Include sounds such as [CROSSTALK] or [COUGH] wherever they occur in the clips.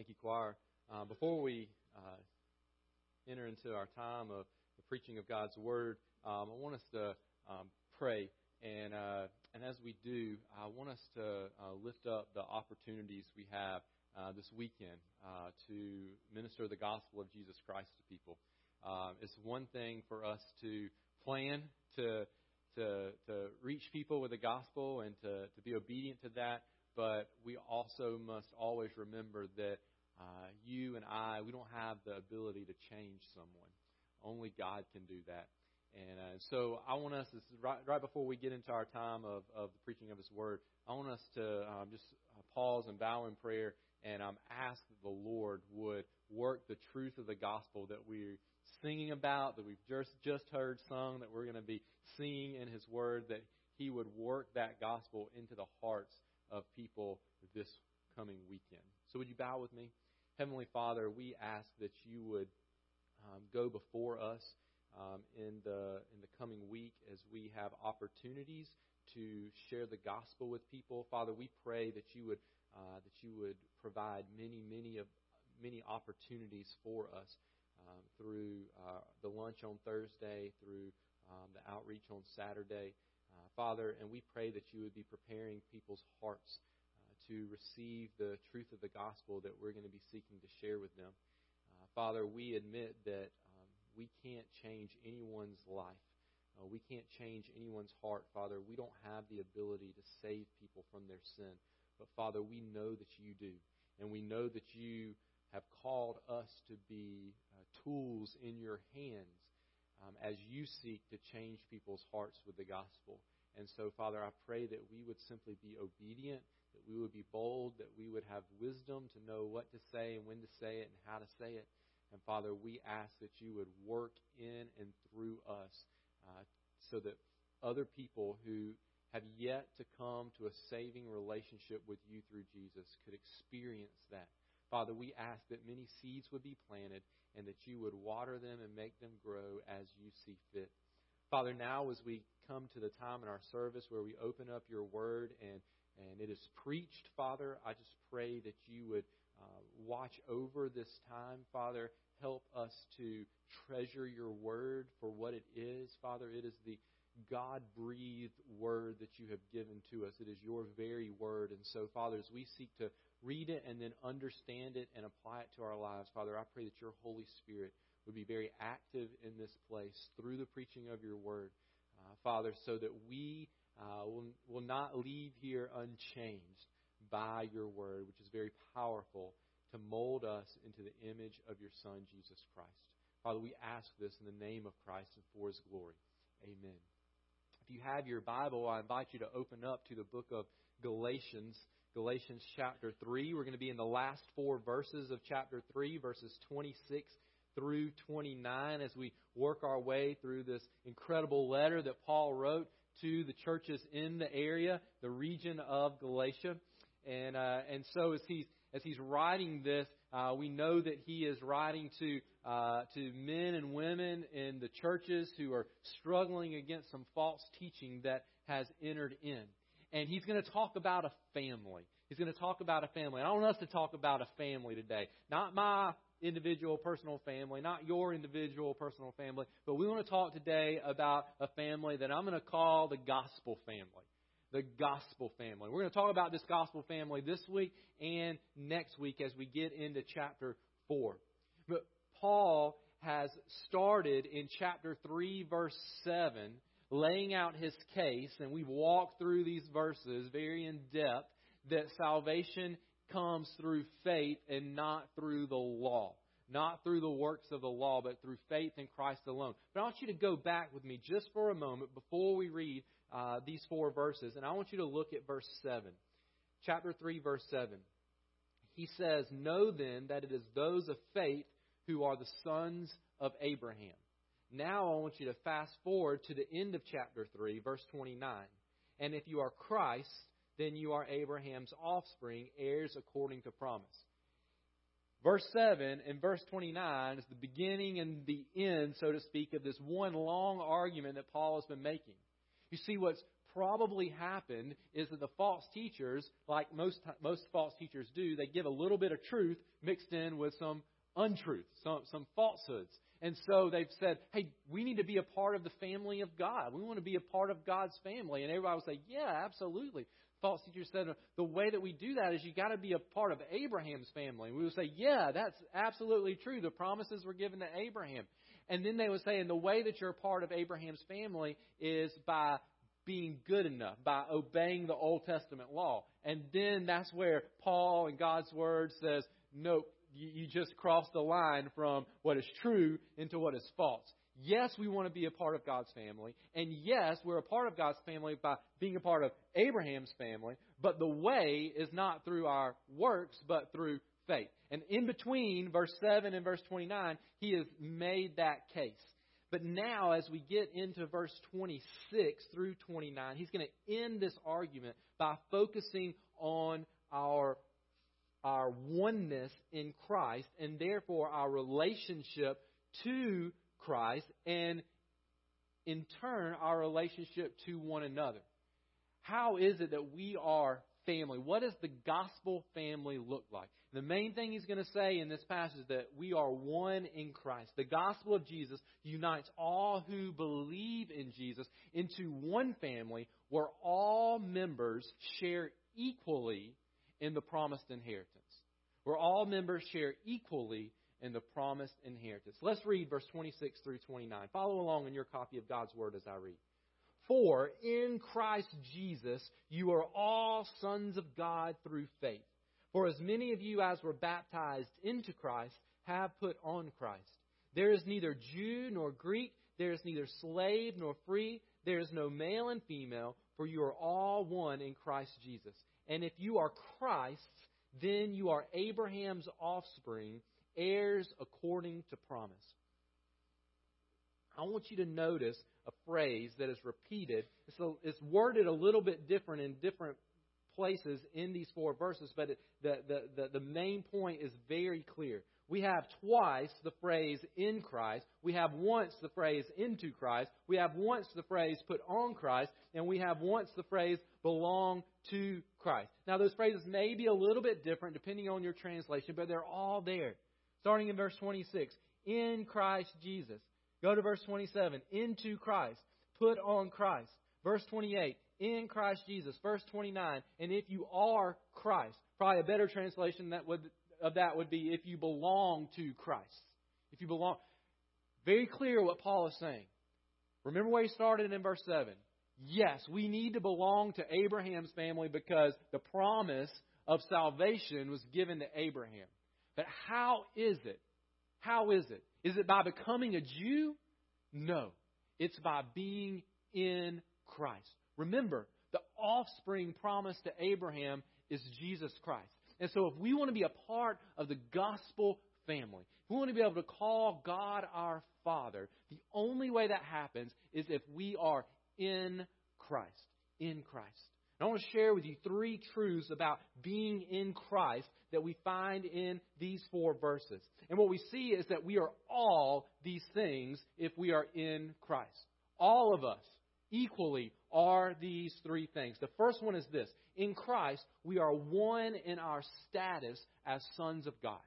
Thank you, choir. Uh, before we uh, enter into our time of the preaching of God's Word, um, I want us to um, pray. And, uh, and as we do, I want us to uh, lift up the opportunities we have uh, this weekend uh, to minister the gospel of Jesus Christ to people. Um, it's one thing for us to plan to, to, to reach people with the gospel and to, to be obedient to that, but we also must always remember that uh, you and I, we don't have the ability to change someone. Only God can do that. And uh, so I want us, this is right, right before we get into our time of, of the preaching of His Word, I want us to um, just uh, pause and bow in prayer and um, ask that the Lord would work the truth of the gospel that we're singing about, that we've just, just heard sung, that we're going to be singing in His Word, that He would work that gospel into the hearts of people this coming weekend. So would you bow with me? Heavenly Father, we ask that you would um, go before us um, in the in the coming week as we have opportunities to share the gospel with people. Father, we pray that you would uh, that you would provide many many of many opportunities for us um, through uh, the lunch on Thursday, through um, the outreach on Saturday, uh, Father, and we pray that you would be preparing people's hearts to receive the truth of the gospel that we're going to be seeking to share with them. Uh, Father, we admit that um, we can't change anyone's life. Uh, we can't change anyone's heart, Father. We don't have the ability to save people from their sin. But, Father, we know that you do. And we know that you have called us to be uh, tools in your hands um, as you seek to change people's hearts with the gospel. And so, Father, I pray that we would simply be obedient that we would be bold, that we would have wisdom to know what to say and when to say it and how to say it. And Father, we ask that you would work in and through us uh, so that other people who have yet to come to a saving relationship with you through Jesus could experience that. Father, we ask that many seeds would be planted and that you would water them and make them grow as you see fit. Father, now as we come to the time in our service where we open up your word and and it is preached, Father. I just pray that you would uh, watch over this time, Father. Help us to treasure your word for what it is, Father. It is the God breathed word that you have given to us. It is your very word. And so, Father, as we seek to read it and then understand it and apply it to our lives, Father, I pray that your Holy Spirit would be very active in this place through the preaching of your word, uh, Father, so that we uh, will, will not leave here unchanged by your word, which is very powerful to mold us into the image of your Son, Jesus Christ. Father, we ask this in the name of Christ and for his glory. Amen. If you have your Bible, I invite you to open up to the book of Galatians, Galatians chapter 3. We're going to be in the last four verses of chapter 3, verses 26 through 29, as we work our way through this incredible letter that Paul wrote to the churches in the area, the region of Galatia. And, uh, and so as he's, as he's writing this, uh, we know that he is writing to, uh, to men and women in the churches who are struggling against some false teaching that has entered in. And he's going to talk about a family. He's going to talk about a family. I want us to talk about a family today. Not my individual personal family, not your individual personal family, but we want to talk today about a family that I'm going to call the gospel family. The gospel family. We're going to talk about this gospel family this week and next week as we get into chapter 4. But Paul has started in chapter 3, verse 7, laying out his case, and we've walked through these verses very in depth that salvation comes through faith and not through the law. Not through the works of the law, but through faith in Christ alone. But I want you to go back with me just for a moment before we read uh, these four verses, and I want you to look at verse 7. Chapter 3, verse 7. He says, Know then that it is those of faith who are the sons of Abraham. Now I want you to fast forward to the end of chapter 3, verse 29. And if you are Christ, then you are Abraham's offspring, heirs according to promise. Verse 7 and verse 29 is the beginning and the end, so to speak, of this one long argument that Paul has been making. You see, what's probably happened is that the false teachers, like most most false teachers do, they give a little bit of truth mixed in with some untruth, some some falsehoods. And so they've said, "Hey, we need to be a part of the family of God. We want to be a part of God's family." And everybody will say, "Yeah, absolutely." False teachers said, "The way that we do that is you got to be a part of Abraham's family." We would say, "Yeah, that's absolutely true. The promises were given to Abraham." And then they would say, and the way that you're a part of Abraham's family is by being good enough, by obeying the Old Testament law. And then that's where Paul and God's Word says, nope, you, just crossed the line from what is true into what is false. Yes, we want to be a part of God's family. And yes, we're a part of God's family by being a part of Abraham's family. But the way is not through our works, but through faith. And in between verse 7 and verse 29, he has made that case. But now, as we get into verse 26 through 29, he's going to end this argument by focusing on our, our oneness in Christ and therefore our relationship to Christ and in turn our relationship to one another. How is it that we are family? What does the gospel family look like? The main thing he's going to say in this passage is that we are one in Christ. The gospel of Jesus unites all who believe in Jesus into one family where all members share equally in the promised inheritance. Where all members share equally in the promised inheritance. Let's read verse 26 through 29. Follow along in your copy of God's Word as I read. For in Christ Jesus you are all sons of God through faith. For as many of you as were baptized into Christ have put on Christ. There is neither Jew nor Greek, there is neither slave nor free, there is no male and female, for you are all one in Christ Jesus. And if you are Christ's, then you are Abraham's offspring, heirs according to promise. I want you to notice a phrase that is repeated. it's worded a little bit different in different places in these four verses, but the, the, the, the main point is very clear. We have twice the phrase in Christ. We have once the phrase into Christ. We have once the phrase put on Christ. And we have once the phrase belong to Christ. Now, those phrases may be a little bit different depending on your translation, but they're all there. Starting in verse 26, in Christ Jesus. Go to verse 27, into Christ. Put on Christ. Verse 28, in Christ Jesus. Verse 29, and if you are Christ. Probably a better translation that would, of that would be if you belong to Christ. If you belong. Very clear what Paul is saying. Remember where he started in verse 7. Yes, we need to belong to Abraham's family because the promise of salvation was given to Abraham. But how is it? How is it? Is it by becoming a Jew? No. It's by being in Christ. Remember, the offspring promised to Abraham is Jesus Christ. And so, if we want to be a part of the gospel family, if we want to be able to call God our Father, the only way that happens is if we are in Christ. In Christ. I want to share with you three truths about being in Christ that we find in these four verses. And what we see is that we are all these things if we are in Christ. All of us equally are these three things. The first one is this In Christ, we are one in our status as sons of God.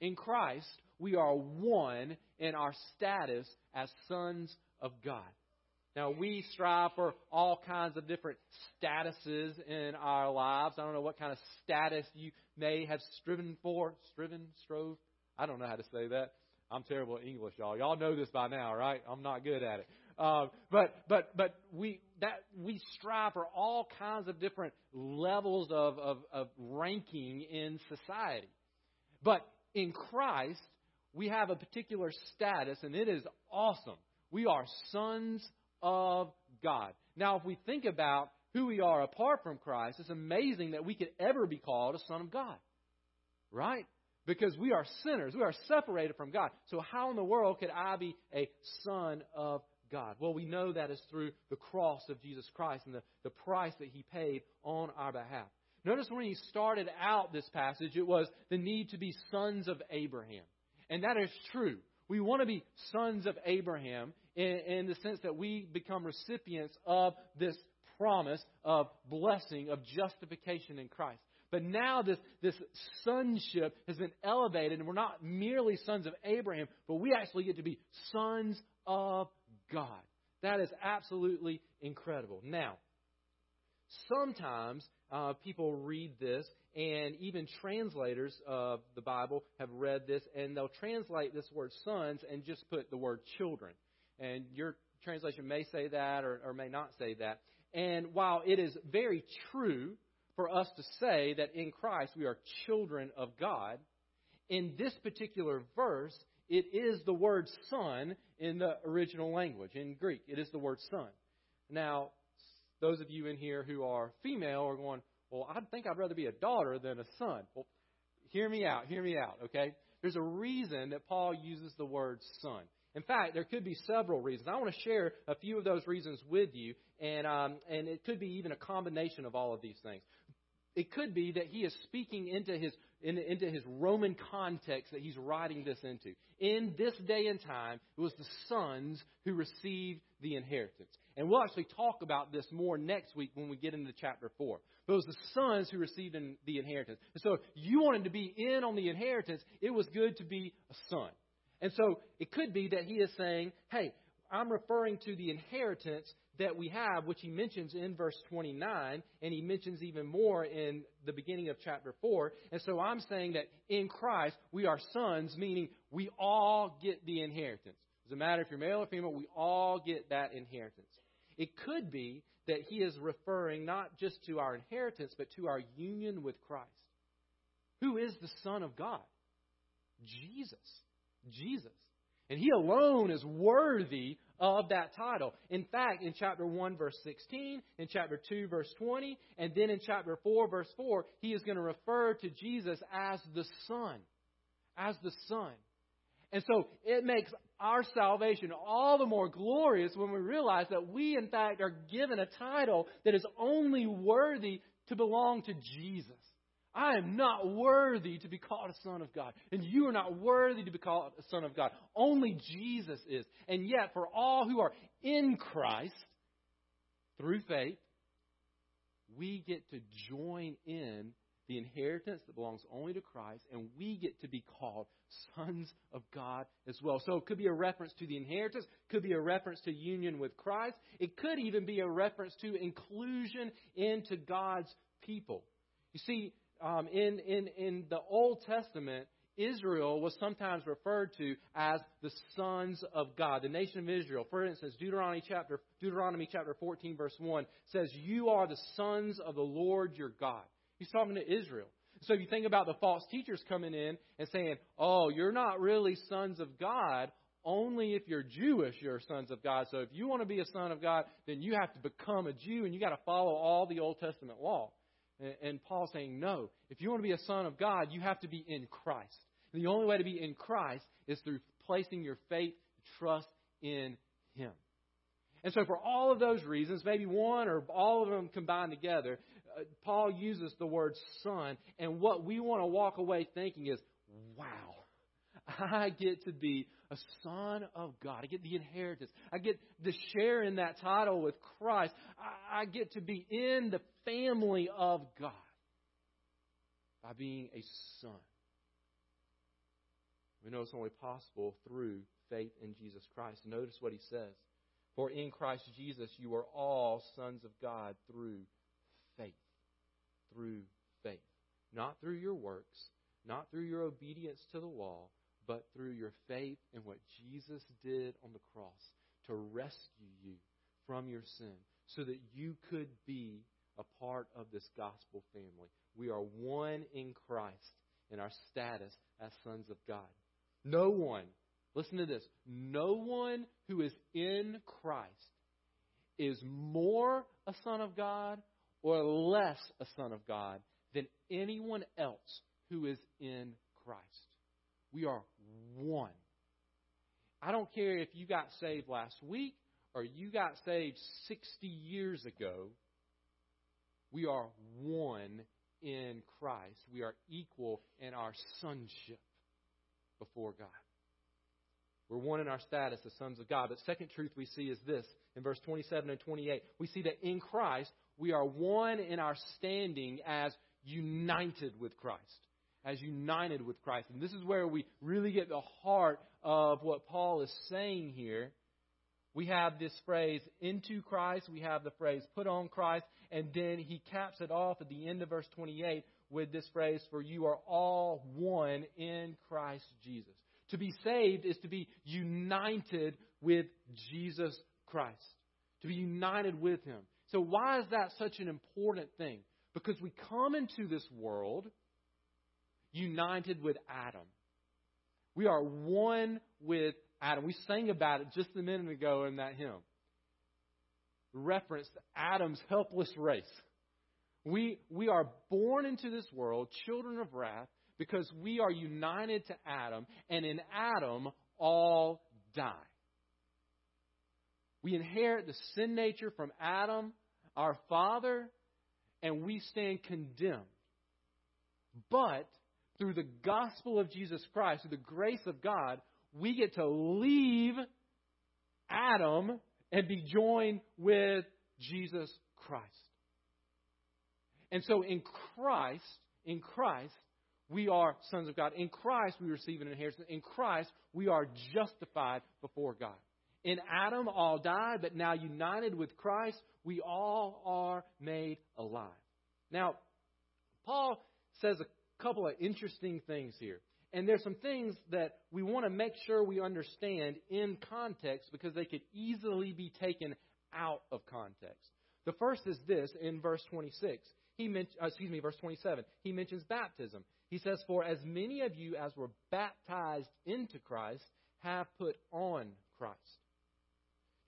In Christ, we are one in our status as sons of God. Now, we strive for all kinds of different statuses in our lives. I don't know what kind of status you may have striven for. Striven, strove? I don't know how to say that. I'm terrible at English, y'all. Y'all know this by now, right? I'm not good at it. Uh, but but but we that we strive for all kinds of different levels of, of, of ranking in society. But in Christ, we have a particular status, and it is awesome. We are sons of God. Now, if we think about who we are apart from Christ, it's amazing that we could ever be called a son of God. Right? Because we are sinners. We are separated from God. So, how in the world could I be a son of God? Well, we know that is through the cross of Jesus Christ and the, the price that He paid on our behalf. Notice when He started out this passage, it was the need to be sons of Abraham. And that is true. We want to be sons of Abraham in, in the sense that we become recipients of this promise of blessing, of justification in Christ. But now this, this sonship has been elevated, and we're not merely sons of Abraham, but we actually get to be sons of God. That is absolutely incredible. Now, sometimes uh, people read this, and even translators of the Bible have read this, and they'll translate this word sons and just put the word children. And your translation may say that or, or may not say that. And while it is very true for us to say that in Christ we are children of God, in this particular verse, it is the word son in the original language. In Greek, it is the word son. Now, those of you in here who are female are going, well, I think I'd rather be a daughter than a son. Well, hear me out, hear me out, okay? There's a reason that Paul uses the word son. In fact, there could be several reasons. I want to share a few of those reasons with you, and um, and it could be even a combination of all of these things. It could be that he is speaking into his into his Roman context that he's writing this into. In this day and time, it was the sons who received the inheritance. And we'll actually talk about this more next week when we get into chapter 4. But it was the sons who received the inheritance. And so if you wanted to be in on the inheritance, it was good to be a son. And so it could be that he is saying, hey, I'm referring to the inheritance that we have, which he mentions in verse 29, and he mentions even more in the beginning of chapter 4. And so I'm saying that in Christ, we are sons, meaning we all get the inheritance. It Doesn't matter if you're male or female, we all get that inheritance. It could be that he is referring not just to our inheritance, but to our union with Christ. Who is the Son of God? Jesus. Jesus. And he alone is worthy of that title. In fact, in chapter 1, verse 16, in chapter 2, verse 20, and then in chapter 4, verse 4, he is going to refer to Jesus as the Son. As the Son. And so it makes our salvation all the more glorious when we realize that we, in fact, are given a title that is only worthy to belong to Jesus. I am not worthy to be called a son of God. And you are not worthy to be called a son of God. Only Jesus is. And yet, for all who are in Christ, through faith, we get to join in the inheritance that belongs only to Christ, and we get to be called sons of God as well. So it could be a reference to the inheritance, could be a reference to union with Christ, it could even be a reference to inclusion into God's people. You see, um, in, in, in the Old Testament, Israel was sometimes referred to as the sons of God, the nation of Israel. For instance, Deuteronomy chapter, Deuteronomy chapter 14, verse 1 says, You are the sons of the Lord your God. He's talking to Israel. So if you think about the false teachers coming in and saying, Oh, you're not really sons of God, only if you're Jewish, you're sons of God. So if you want to be a son of God, then you have to become a Jew and you got to follow all the Old Testament law. And Paul's saying, no. If you want to be a son of God, you have to be in Christ. And the only way to be in Christ is through placing your faith, trust in Him. And so, for all of those reasons, maybe one or all of them combined together, uh, Paul uses the word son. And what we want to walk away thinking is, wow, [LAUGHS] I get to be a son of God. I get the inheritance. I get to share in that title with Christ. I, I get to be in the family of God by being a son. We know it's only possible through faith in Jesus Christ. Notice what he says. For in Christ Jesus you are all sons of God through faith. Through faith. Not through your works, not through your obedience to the law, but through your faith in what Jesus did on the cross to rescue you from your sin so that you could be a part of this gospel family. We are one in Christ in our status as sons of God. No one, listen to this, no one who is in Christ is more a son of God or less a son of God than anyone else who is in Christ. We are one. I don't care if you got saved last week or you got saved 60 years ago. We are one in Christ. We are equal in our sonship before God. We're one in our status as sons of God. But second truth we see is this in verse 27 and 28. We see that in Christ we are one in our standing as united with Christ. As united with Christ. And this is where we really get the heart of what Paul is saying here. We have this phrase, into Christ. We have the phrase, put on Christ. And then he caps it off at the end of verse 28 with this phrase, for you are all one in Christ Jesus. To be saved is to be united with Jesus Christ, to be united with Him. So, why is that such an important thing? Because we come into this world united with Adam. We are one with Adam. We sang about it just a minute ago in that hymn. Reference to Adam's helpless race. We, we are born into this world, children of wrath, because we are united to Adam, and in Adam, all die. We inherit the sin nature from Adam, our father, and we stand condemned. But through the gospel of Jesus Christ, through the grace of God, we get to leave Adam and be joined with Jesus Christ. And so in Christ, in Christ, we are sons of God. In Christ, we receive an inheritance. In Christ, we are justified before God. In Adam, all died, but now united with Christ, we all are made alive. Now, Paul says a couple of interesting things here. And there's some things that we want to make sure we understand in context because they could easily be taken out of context. The first is this in verse 26 he men- uh, excuse me, verse 27. He mentions baptism. He says, For as many of you as were baptized into Christ have put on Christ.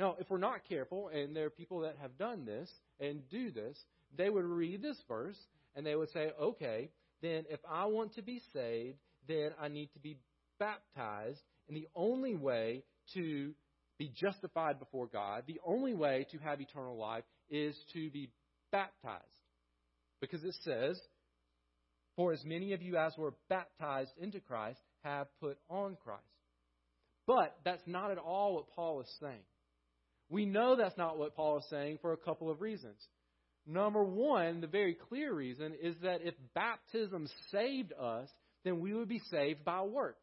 Now, if we're not careful, and there are people that have done this and do this, they would read this verse and they would say, okay, then if I want to be saved, then I need to be baptized. And the only way to be justified before God, the only way to have eternal life is to be baptized. Because it says, For as many of you as were baptized into Christ have put on Christ. But that's not at all what Paul is saying. We know that's not what Paul is saying for a couple of reasons. Number one, the very clear reason is that if baptism saved us, then we would be saved by work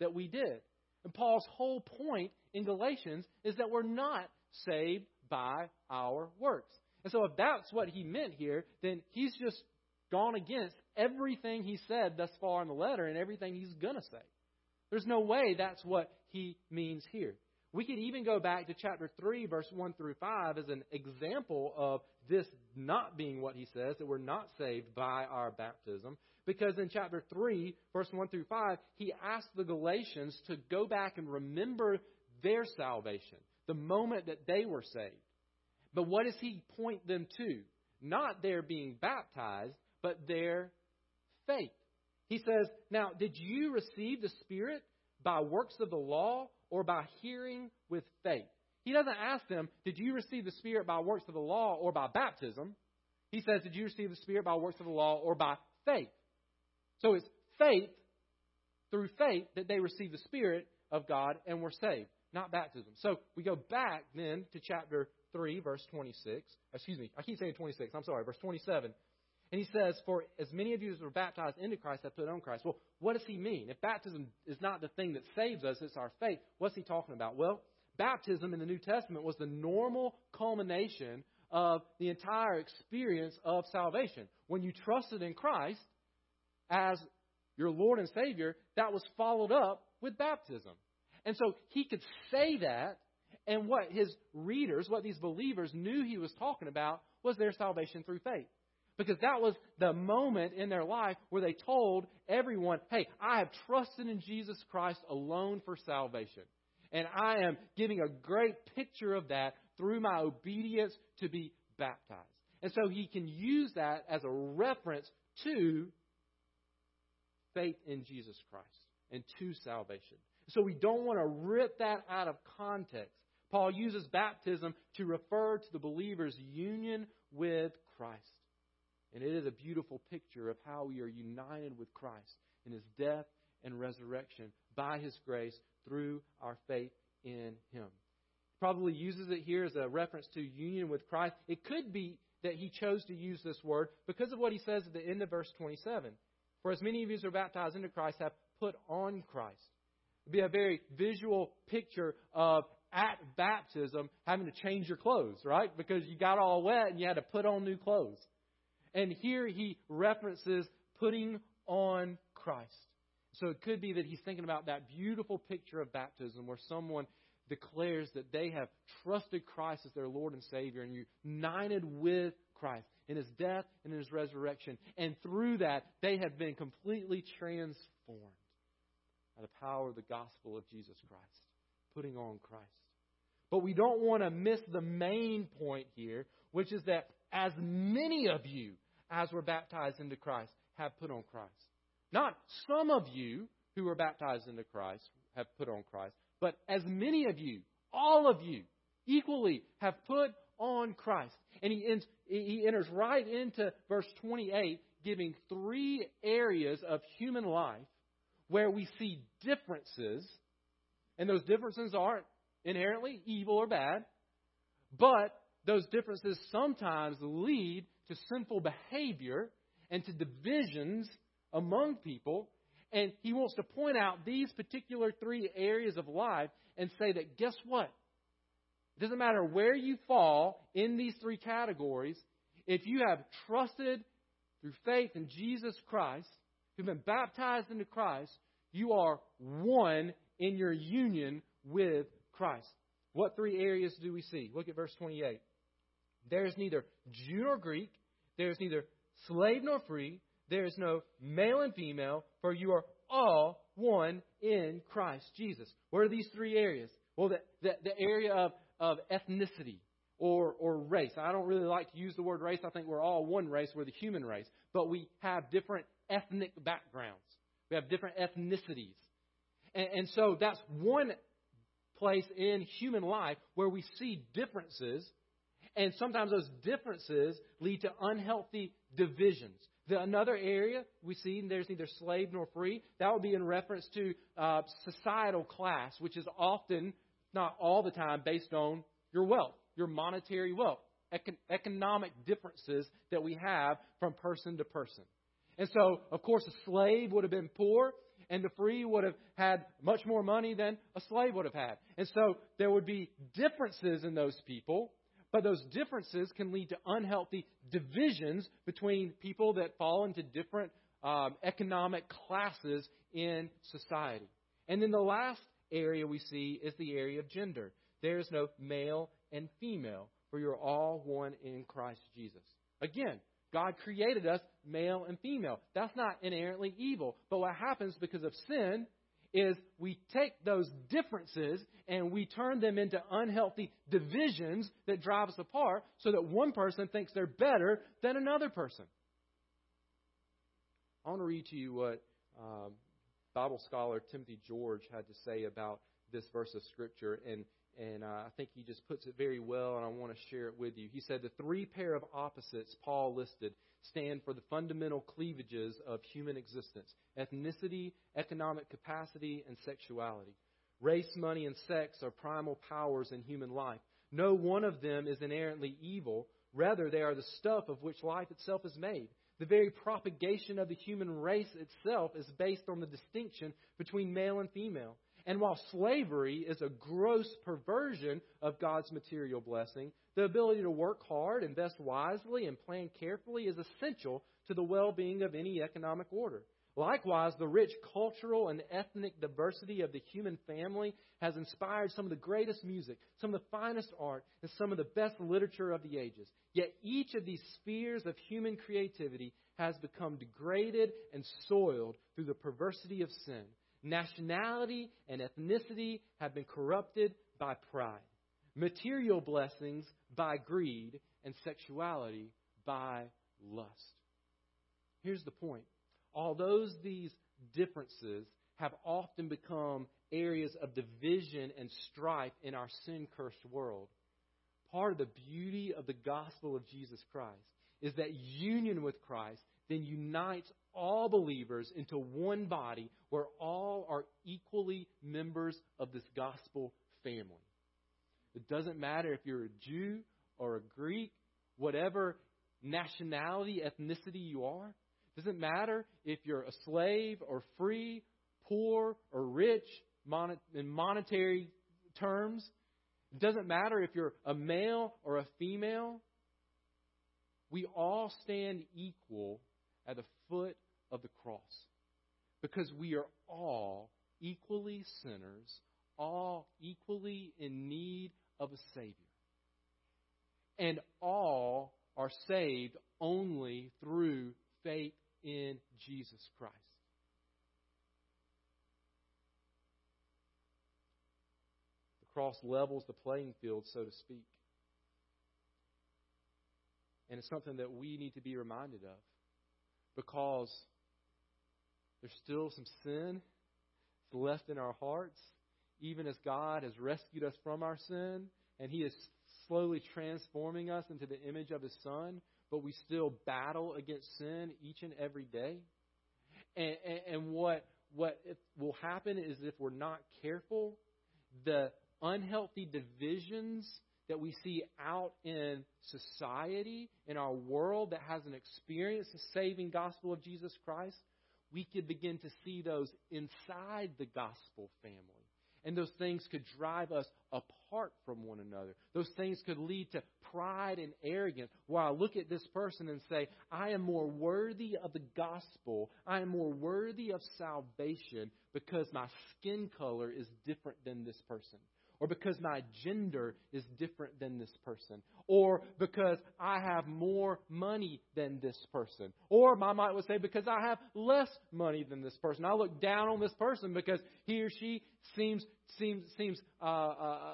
that we did. And Paul's whole point in Galatians is that we're not saved by our works. And so, if that's what he meant here, then he's just gone against everything he said thus far in the letter and everything he's going to say. There's no way that's what he means here. We could even go back to chapter 3, verse 1 through 5, as an example of this not being what he says, that we're not saved by our baptism. Because in chapter 3, verse 1 through 5, he asked the Galatians to go back and remember their salvation, the moment that they were saved. But what does he point them to? Not their being baptized, but their faith. He says, Now, did you receive the Spirit by works of the law or by hearing with faith? He doesn't ask them, Did you receive the Spirit by works of the law or by baptism? He says, Did you receive the Spirit by works of the law or by faith? So it's faith, through faith, that they receive the Spirit of God and were saved, not baptism. So we go back then to chapter 3, verse 26. Excuse me, I keep saying 26. I'm sorry, verse 27. And he says, For as many of you as were baptized into Christ have put on Christ. Well, what does he mean? If baptism is not the thing that saves us, it's our faith, what's he talking about? Well, baptism in the New Testament was the normal culmination of the entire experience of salvation. When you trusted in Christ as your Lord and Savior, that was followed up with baptism. And so he could say that and what his readers, what these believers knew he was talking about was their salvation through faith. Because that was the moment in their life where they told everyone, hey, I have trusted in Jesus Christ alone for salvation. And I am giving a great picture of that through my obedience to be baptized. And so he can use that as a reference to faith in Jesus Christ and to salvation. So we don't want to rip that out of context. Paul uses baptism to refer to the believer's union with Christ. And it is a beautiful picture of how we are united with Christ in his death and resurrection by His grace through our faith in Him. Probably uses it here as a reference to union with Christ. It could be that he chose to use this word because of what he says at the end of verse 27. For as many of you as are baptized into Christ have put on Christ. It would be a very visual picture of at baptism having to change your clothes, right? Because you got all wet and you had to put on new clothes. And here he references putting on Christ. So it could be that he's thinking about that beautiful picture of baptism where someone declares that they have trusted Christ as their Lord and Savior and united with Christ in his death and in his resurrection. And through that, they have been completely transformed by the power of the gospel of Jesus Christ, putting on Christ. But we don't want to miss the main point here, which is that as many of you as were baptized into Christ have put on Christ. Not some of you who were baptized into Christ have put on Christ, but as many of you, all of you, equally have put on Christ. And he, ends, he enters right into verse 28, giving three areas of human life where we see differences. And those differences aren't inherently evil or bad, but those differences sometimes lead to sinful behavior and to divisions among people. And he wants to point out these particular three areas of life and say that guess what? It doesn't matter where you fall in these three categories, if you have trusted through faith in Jesus Christ, who've been baptized into Christ, you are one in your union with Christ. What three areas do we see? Look at verse 28. There is neither Jew nor Greek, there is neither slave nor free, there is no male and female, for you are all one in Christ Jesus. What are these three areas? Well, the, the, the area of, of ethnicity or, or race. I don't really like to use the word race. I think we're all one race. We're the human race. But we have different ethnic backgrounds, we have different ethnicities. And, and so that's one place in human life where we see differences. And sometimes those differences lead to unhealthy divisions. The, another area we see there's neither slave nor free. That would be in reference to uh, societal class, which is often, not all the time, based on your wealth, your monetary wealth, econ- economic differences that we have from person to person. And so, of course, a slave would have been poor, and the free would have had much more money than a slave would have had. And so there would be differences in those people but those differences can lead to unhealthy divisions between people that fall into different um, economic classes in society. And then the last area we see is the area of gender. There is no male and female, for you're all one in Christ Jesus. Again, God created us male and female. That's not inherently evil. But what happens because of sin is we take those differences and we turn them into unhealthy divisions that drive us apart so that one person thinks they're better than another person. I want to read to you what um, Bible scholar Timothy George had to say about this verse of Scripture, and, and uh, I think he just puts it very well, and I want to share it with you. He said the three pair of opposites Paul listed stand for the fundamental cleavages of human existence ethnicity, economic capacity, and sexuality. Race, money, and sex are primal powers in human life. No one of them is inherently evil. Rather, they are the stuff of which life itself is made. The very propagation of the human race itself is based on the distinction between male and female. And while slavery is a gross perversion of God's material blessing, the ability to work hard, invest wisely, and plan carefully is essential to the well being of any economic order. Likewise, the rich cultural and ethnic diversity of the human family has inspired some of the greatest music, some of the finest art, and some of the best literature of the ages. Yet each of these spheres of human creativity has become degraded and soiled through the perversity of sin. Nationality and ethnicity have been corrupted by pride, material blessings by greed, and sexuality by lust. Here's the point. Although these differences have often become areas of division and strife in our sin cursed world, part of the beauty of the gospel of Jesus Christ is that union with Christ then unites all believers into one body where all are equally members of this gospel family. It doesn't matter if you're a Jew or a Greek, whatever nationality, ethnicity you are. It doesn't matter if you're a slave or free, poor or rich in monetary terms. It doesn't matter if you're a male or a female. We all stand equal at the foot of the cross because we are all equally sinners, all equally in need of a Savior. And all are saved only through faith in Jesus Christ. The cross levels the playing field, so to speak. And it's something that we need to be reminded of because there's still some sin left in our hearts, even as God has rescued us from our sin and He is slowly transforming us into the image of His Son, but we still battle against sin each and every day. And, and, and what what will happen is if we're not careful, the unhealthy divisions that we see out in society, in our world that hasn't experienced the saving gospel of Jesus Christ, we could begin to see those inside the gospel family. And those things could drive us apart from one another. Those things could lead to pride and arrogance. Where I look at this person and say, I am more worthy of the gospel. I am more worthy of salvation because my skin color is different than this person or because my gender is different than this person, or because I have more money than this person, or my mind would say because I have less money than this person. I look down on this person because he or she seems seems seems uh, uh, uh,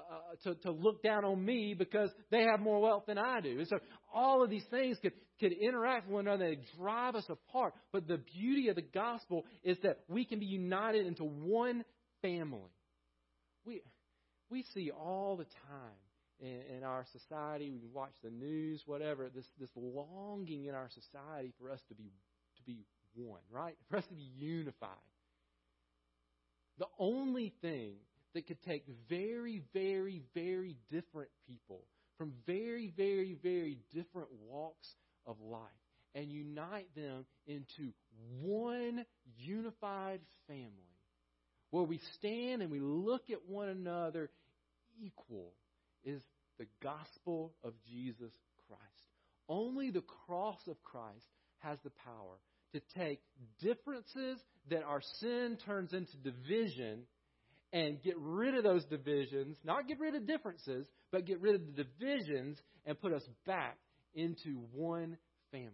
to to look down on me because they have more wealth than I do. And so all of these things could could interact with one another and drive us apart. But the beauty of the gospel is that we can be united into one family. We we see all the time in, in our society. We watch the news, whatever. This this longing in our society for us to be to be one, right? [LAUGHS] For us to be unified. The only thing that could take very, very, very different people from very, very, very different walks of life and unite them into one unified family where we stand and we look at one another equal is the gospel of Jesus Christ. Only the cross of Christ has the power to take differences that our sin turns into division and get rid of those divisions, not get rid of differences, but get rid of the divisions and put us back into one family.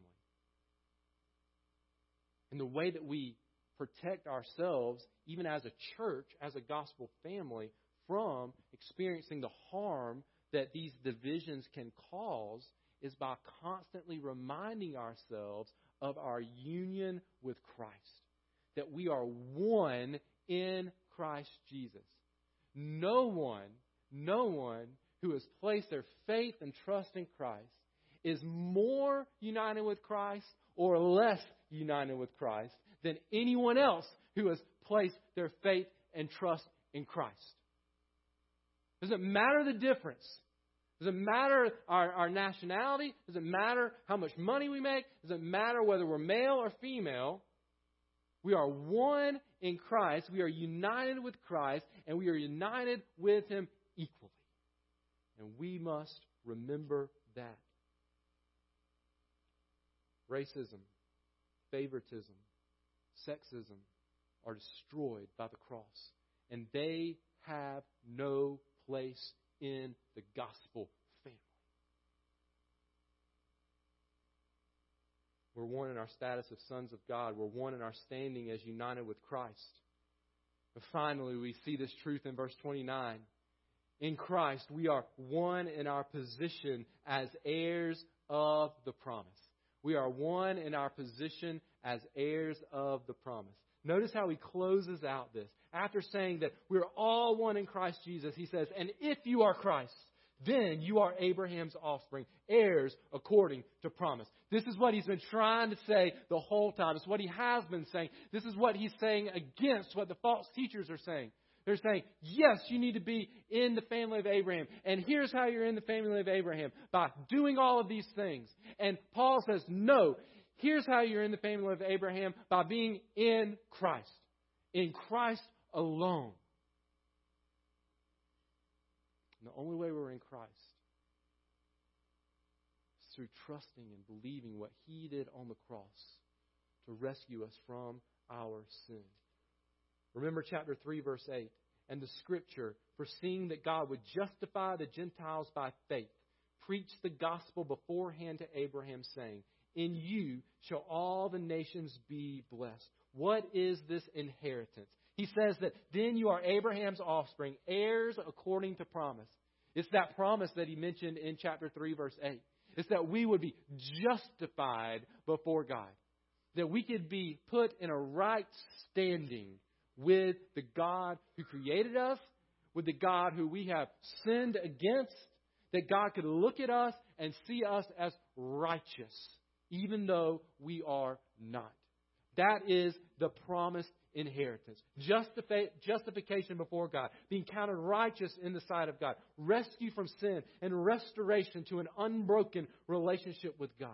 And the way that we protect ourselves, even as a church, as a gospel family, from experiencing the harm that these divisions can cause is by constantly reminding ourselves of our union with Christ. That we are one in Christ Jesus. No one, no one who has placed their faith and trust in Christ is more united with Christ or less united with Christ than anyone else who has placed their faith and trust in Christ. Does it matter the difference? Does it matter our, our nationality? Does it matter how much money we make? Does it matter whether we're male or female? We are one in Christ. We are united with Christ, and we are united with Him equally. And we must remember that. Racism, favoritism, sexism are destroyed by the cross, and they have no place in the gospel family. We're one in our status of sons of God. We're one in our standing as united with Christ. But finally, we see this truth in verse 29. In Christ, we are one in our position as heirs of the promise. We are one in our position as heirs of the promise. Notice how he closes out this. After saying that we're all one in Christ Jesus, he says, And if you are Christ, then you are Abraham's offspring, heirs according to promise. This is what he's been trying to say the whole time. It's what he has been saying. This is what he's saying against what the false teachers are saying. They're saying, yes, you need to be in the family of Abraham. And here's how you're in the family of Abraham by doing all of these things. And Paul says, no, here's how you're in the family of Abraham by being in Christ. In Christ alone. And the only way we're in Christ is through trusting and believing what He did on the cross to rescue us from our sin. Remember chapter 3, verse 8. And the scripture, foreseeing that God would justify the Gentiles by faith, preached the gospel beforehand to Abraham, saying, In you shall all the nations be blessed. What is this inheritance? He says that then you are Abraham's offspring, heirs according to promise. It's that promise that he mentioned in chapter 3, verse 8. It's that we would be justified before God, that we could be put in a right standing with the God who created us, with the God who we have sinned against, that God could look at us and see us as righteous, even though we are not. That is the promised inheritance. Justifi- justification before God, being counted righteous in the sight of God, rescue from sin, and restoration to an unbroken relationship with God.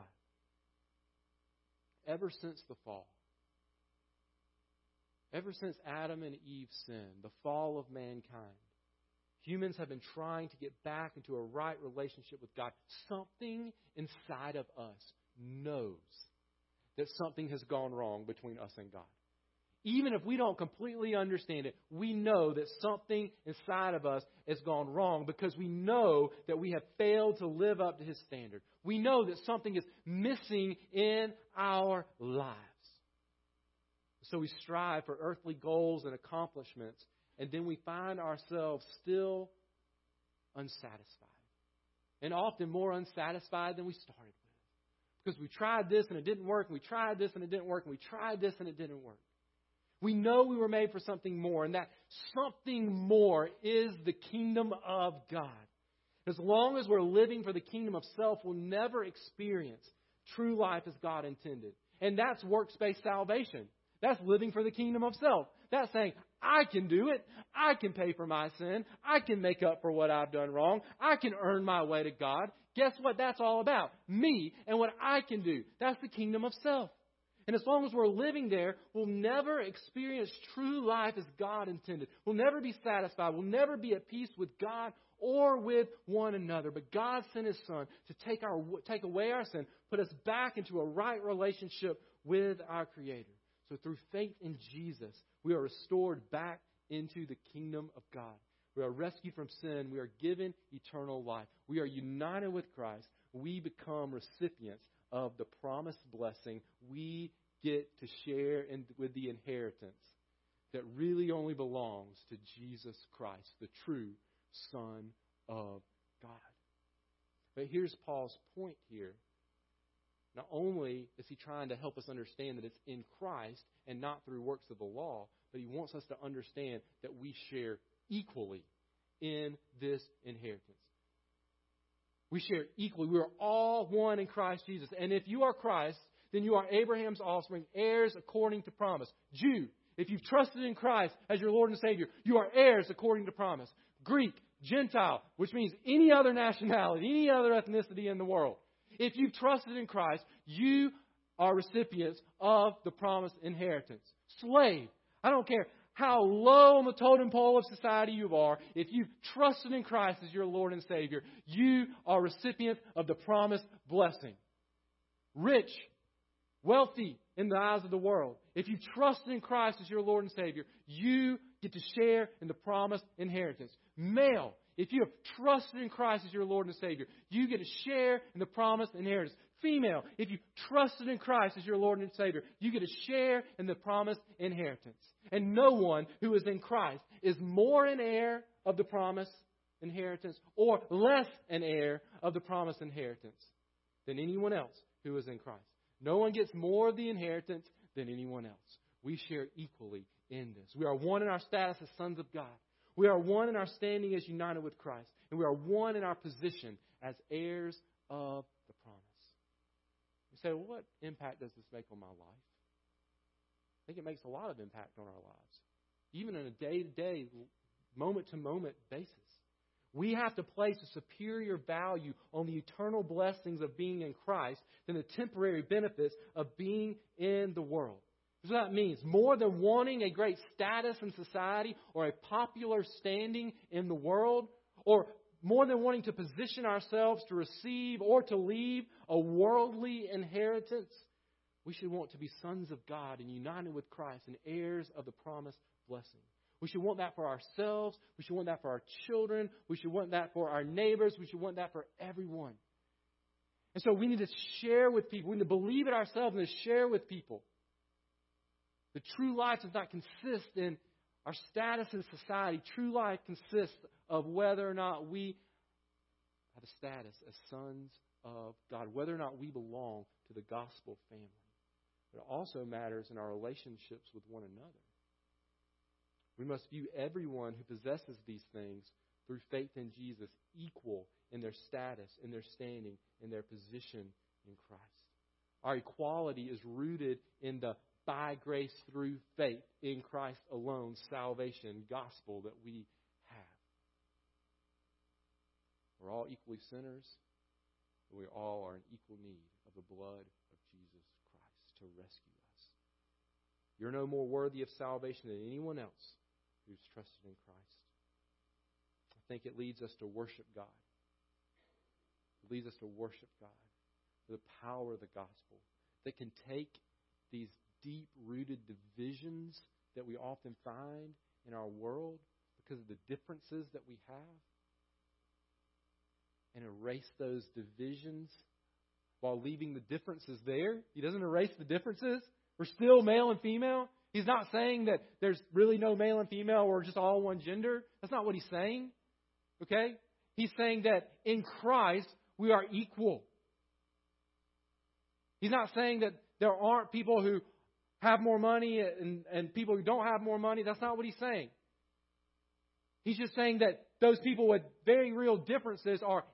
Ever since the fall, Ever since Adam and Eve sinned, the fall of mankind, humans have been trying to get back into a right relationship with God. Something inside of us knows that something has gone wrong between us and God. Even if we don't completely understand it, we know that something inside of us has gone wrong because we know that we have failed to live up to His standard. We know that something is missing in our lives. So we strive for earthly goals and accomplishments, and then we find ourselves still unsatisfied. And often more unsatisfied than we started. Because we tried this and it didn't work, and we tried this and it didn't work, and we tried this and it didn't work. We know we were made for something more, and that something more is the kingdom of God. As long as we're living for the kingdom of self, we'll never experience true life as God intended. And that's works based salvation. That's living for the kingdom of self. That's saying, I can do it. I can pay for my sin. I can make up for what I've done wrong. I can earn my way to God. Guess what that's all about? Me and what I can do. That's the kingdom of self. And as long as we're living there, we'll never experience true life as God intended. We'll never be satisfied. We'll never be at peace with God or with one another. But God sent His Son to take, our, take away our sin, put us back into a right relationship with our Creator. So through faith in Jesus, we are restored back into the kingdom of God. We are rescued from sin. We are given eternal life. We are united with Christ. We become recipients of the promised blessing. We get to share in, with the inheritance that really only belongs to Jesus Christ, the true Son of God. But here's Paul's point here not only is he trying to help us understand that it's in Christ and not through works of the law, but he wants us to understand that we share equally in this inheritance. We share equally. We are all one in Christ Jesus. And if you are Christ, then you are Abraham's offspring, heirs according to promise. Jew, if you've trusted in Christ as your Lord and Savior, you are heirs according to promise. Greek, Gentile, which means any other nationality, any other ethnicity in the world. If you've trusted in Christ, you are recipients of the promised inheritance. Slave, I don't care how low on the totem pole of society you are, if you've trusted in Christ as your Lord and Savior, you are recipient of the promised blessing. Rich, wealthy in the eyes of the world, if you trust in Christ as your Lord and Savior, you get to share in the promised inheritance. Male, if you have trusted in Christ as your Lord and Savior, you get to share in the promised inheritance. Female, if you trusted in Christ as your Lord and Savior, you get to share in the promised inheritance. And no one who is in Christ is more an heir of the promised inheritance or less an heir of the promised inheritance than anyone else who is in Christ. No one gets more of the inheritance than anyone else. We share equally in this. We are one in our status as sons of God. We are one in our standing as united with Christ, and we are one in our position as heirs of the promise. Say, what impact does this make on my life? I think it makes a lot of impact on our lives, even on a day to day, moment to moment basis. We have to place a superior value on the eternal blessings of being in Christ than the temporary benefits of being in the world. What that means. More than wanting a great status in society or a popular standing in the world, or more than wanting to position ourselves to receive or to leave a worldly inheritance, we should want to be sons of God and united with Christ and heirs of the promised blessing. We should want that for ourselves. We should want that for our children. We should want that for our neighbors. We should want that for everyone. And so we need to share with people. We need to believe it ourselves and to share with people. The true life does not consist in our status in society. True life consists of whether or not we have a status as sons of God, whether or not we belong to the gospel family. But it also matters in our relationships with one another. We must view everyone who possesses these things through faith in Jesus equal in their status, in their standing, in their position in Christ. Our equality is rooted in the by grace through faith in Christ alone salvation gospel that we have. We're all equally sinners, but we all are in equal need of the blood of Jesus Christ to rescue us. You're no more worthy of salvation than anyone else who's trusted in Christ. I think it leads us to worship God. It leads us to worship God. The power of the gospel that can take these deep rooted divisions that we often find in our world because of the differences that we have and erase those divisions while leaving the differences there. He doesn't erase the differences. We're still male and female. He's not saying that there's really no male and female or just all one gender. That's not what he's saying. Okay? He's saying that in Christ we are equal. He's not saying that there aren't people who have more money and, and people who don't have more money. That's not what he's saying. He's just saying that those people with very real differences are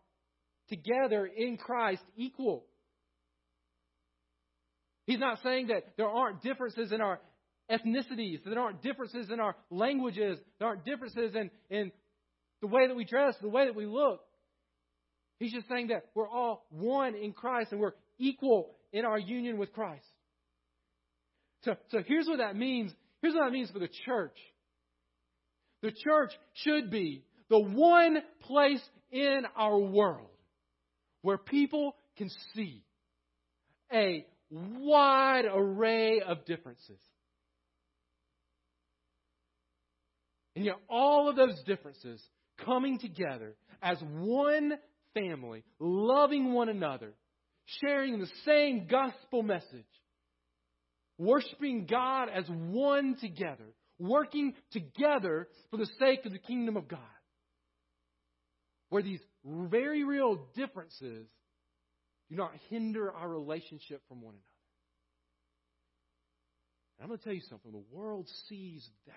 together in Christ equal. He's not saying that there aren't differences in our ethnicities, there aren't differences in our languages, there aren't differences in, in the way that we dress, the way that we look. He's just saying that we're all one in Christ and we're equal in our union with Christ. So, so here's what that means. Here's what that means for the church. The church should be the one place in our world where people can see a wide array of differences. And yet, all of those differences coming together as one family, loving one another, sharing the same gospel message, worshiping God as one together, working together for the sake of the kingdom of God. Where these very real differences do not hinder our relationship from one another. And I'm going to tell you something the world sees that.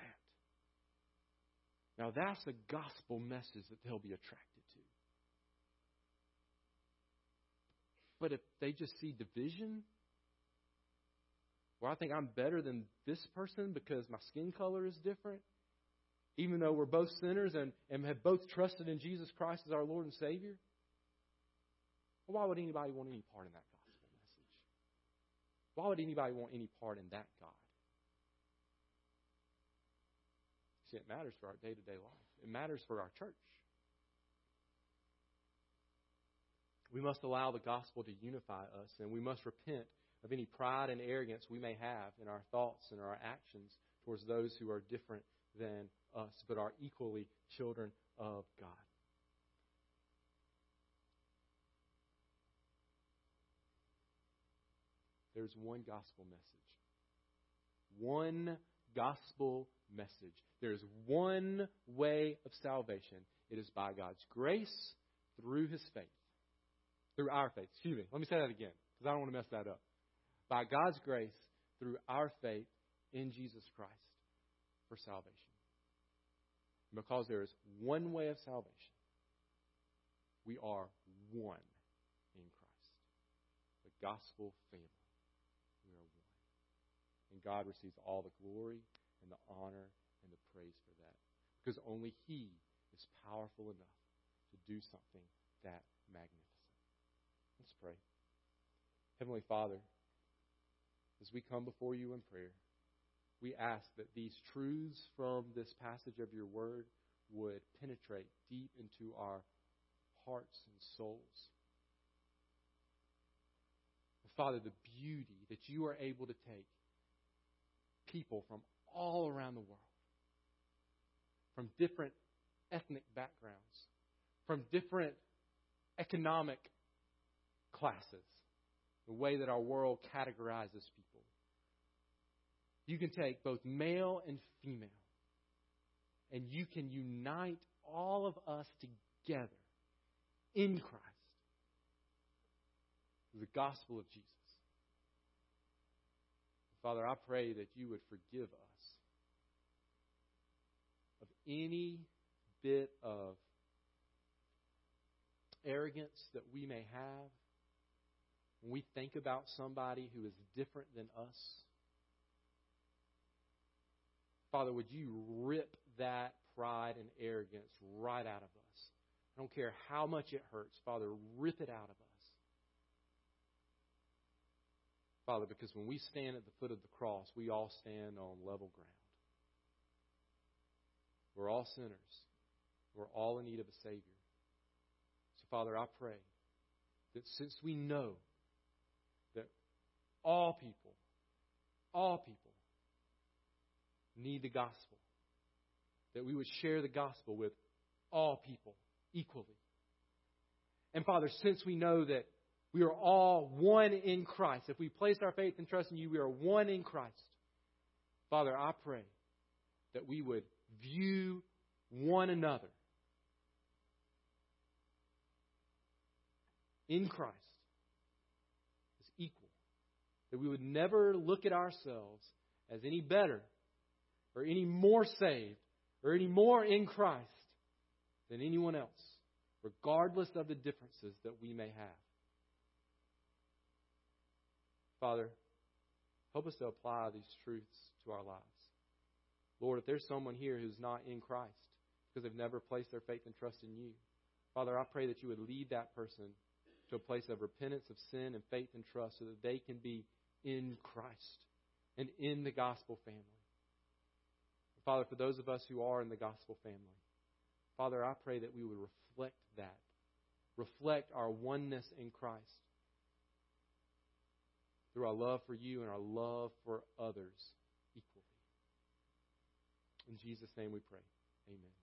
Now, that's a gospel message that they'll be attracted to. But if they just see division, where I think I'm better than this person because my skin color is different, even though we're both sinners and, and have both trusted in Jesus Christ as our Lord and Savior, why would anybody want any part in that gospel message? Why would anybody want any part in that God? See, it matters for our day to day life, it matters for our church. We must allow the gospel to unify us, and we must repent of any pride and arrogance we may have in our thoughts and our actions towards those who are different than us, but are equally children of God. There's one gospel message. One gospel message. There is one way of salvation. It is by God's grace through his faith. Through our faith. Excuse me. Let me say that again because I don't want to mess that up. By God's grace through our faith in Jesus Christ for salvation. Because there is one way of salvation, we are one in Christ. The gospel family. We are one. And God receives all the glory and the honor and the praise for that. Because only He is powerful enough to do something that magnificent. Let's pray. Heavenly Father, as we come before you in prayer, we ask that these truths from this passage of your word would penetrate deep into our hearts and souls. Father, the beauty that you are able to take people from all around the world, from different ethnic backgrounds, from different economic classes, the way that our world categorizes people. You can take both male and female, and you can unite all of us together in Christ the gospel of Jesus. Father, I pray that you would forgive us of any bit of arrogance that we may have when we think about somebody who is different than us. Father, would you rip that pride and arrogance right out of us? I don't care how much it hurts. Father, rip it out of us. Father, because when we stand at the foot of the cross, we all stand on level ground. We're all sinners. We're all in need of a Savior. So, Father, I pray that since we know that all people, all people need the gospel, that we would share the gospel with all people equally. And Father, since we know that we are all one in Christ. If we place our faith and trust in you, we are one in Christ. Father, I pray that we would view one another in Christ as equal. That we would never look at ourselves as any better or any more saved or any more in Christ than anyone else, regardless of the differences that we may have. Father, help us to apply these truths to our lives. Lord, if there's someone here who's not in Christ because they've never placed their faith and trust in you, Father, I pray that you would lead that person to a place of repentance of sin and faith and trust so that they can be in Christ and in the gospel family. Father, for those of us who are in the gospel family, Father, I pray that we would reflect that, reflect our oneness in Christ through our love for you and our love for others equally. In Jesus' name we pray. Amen.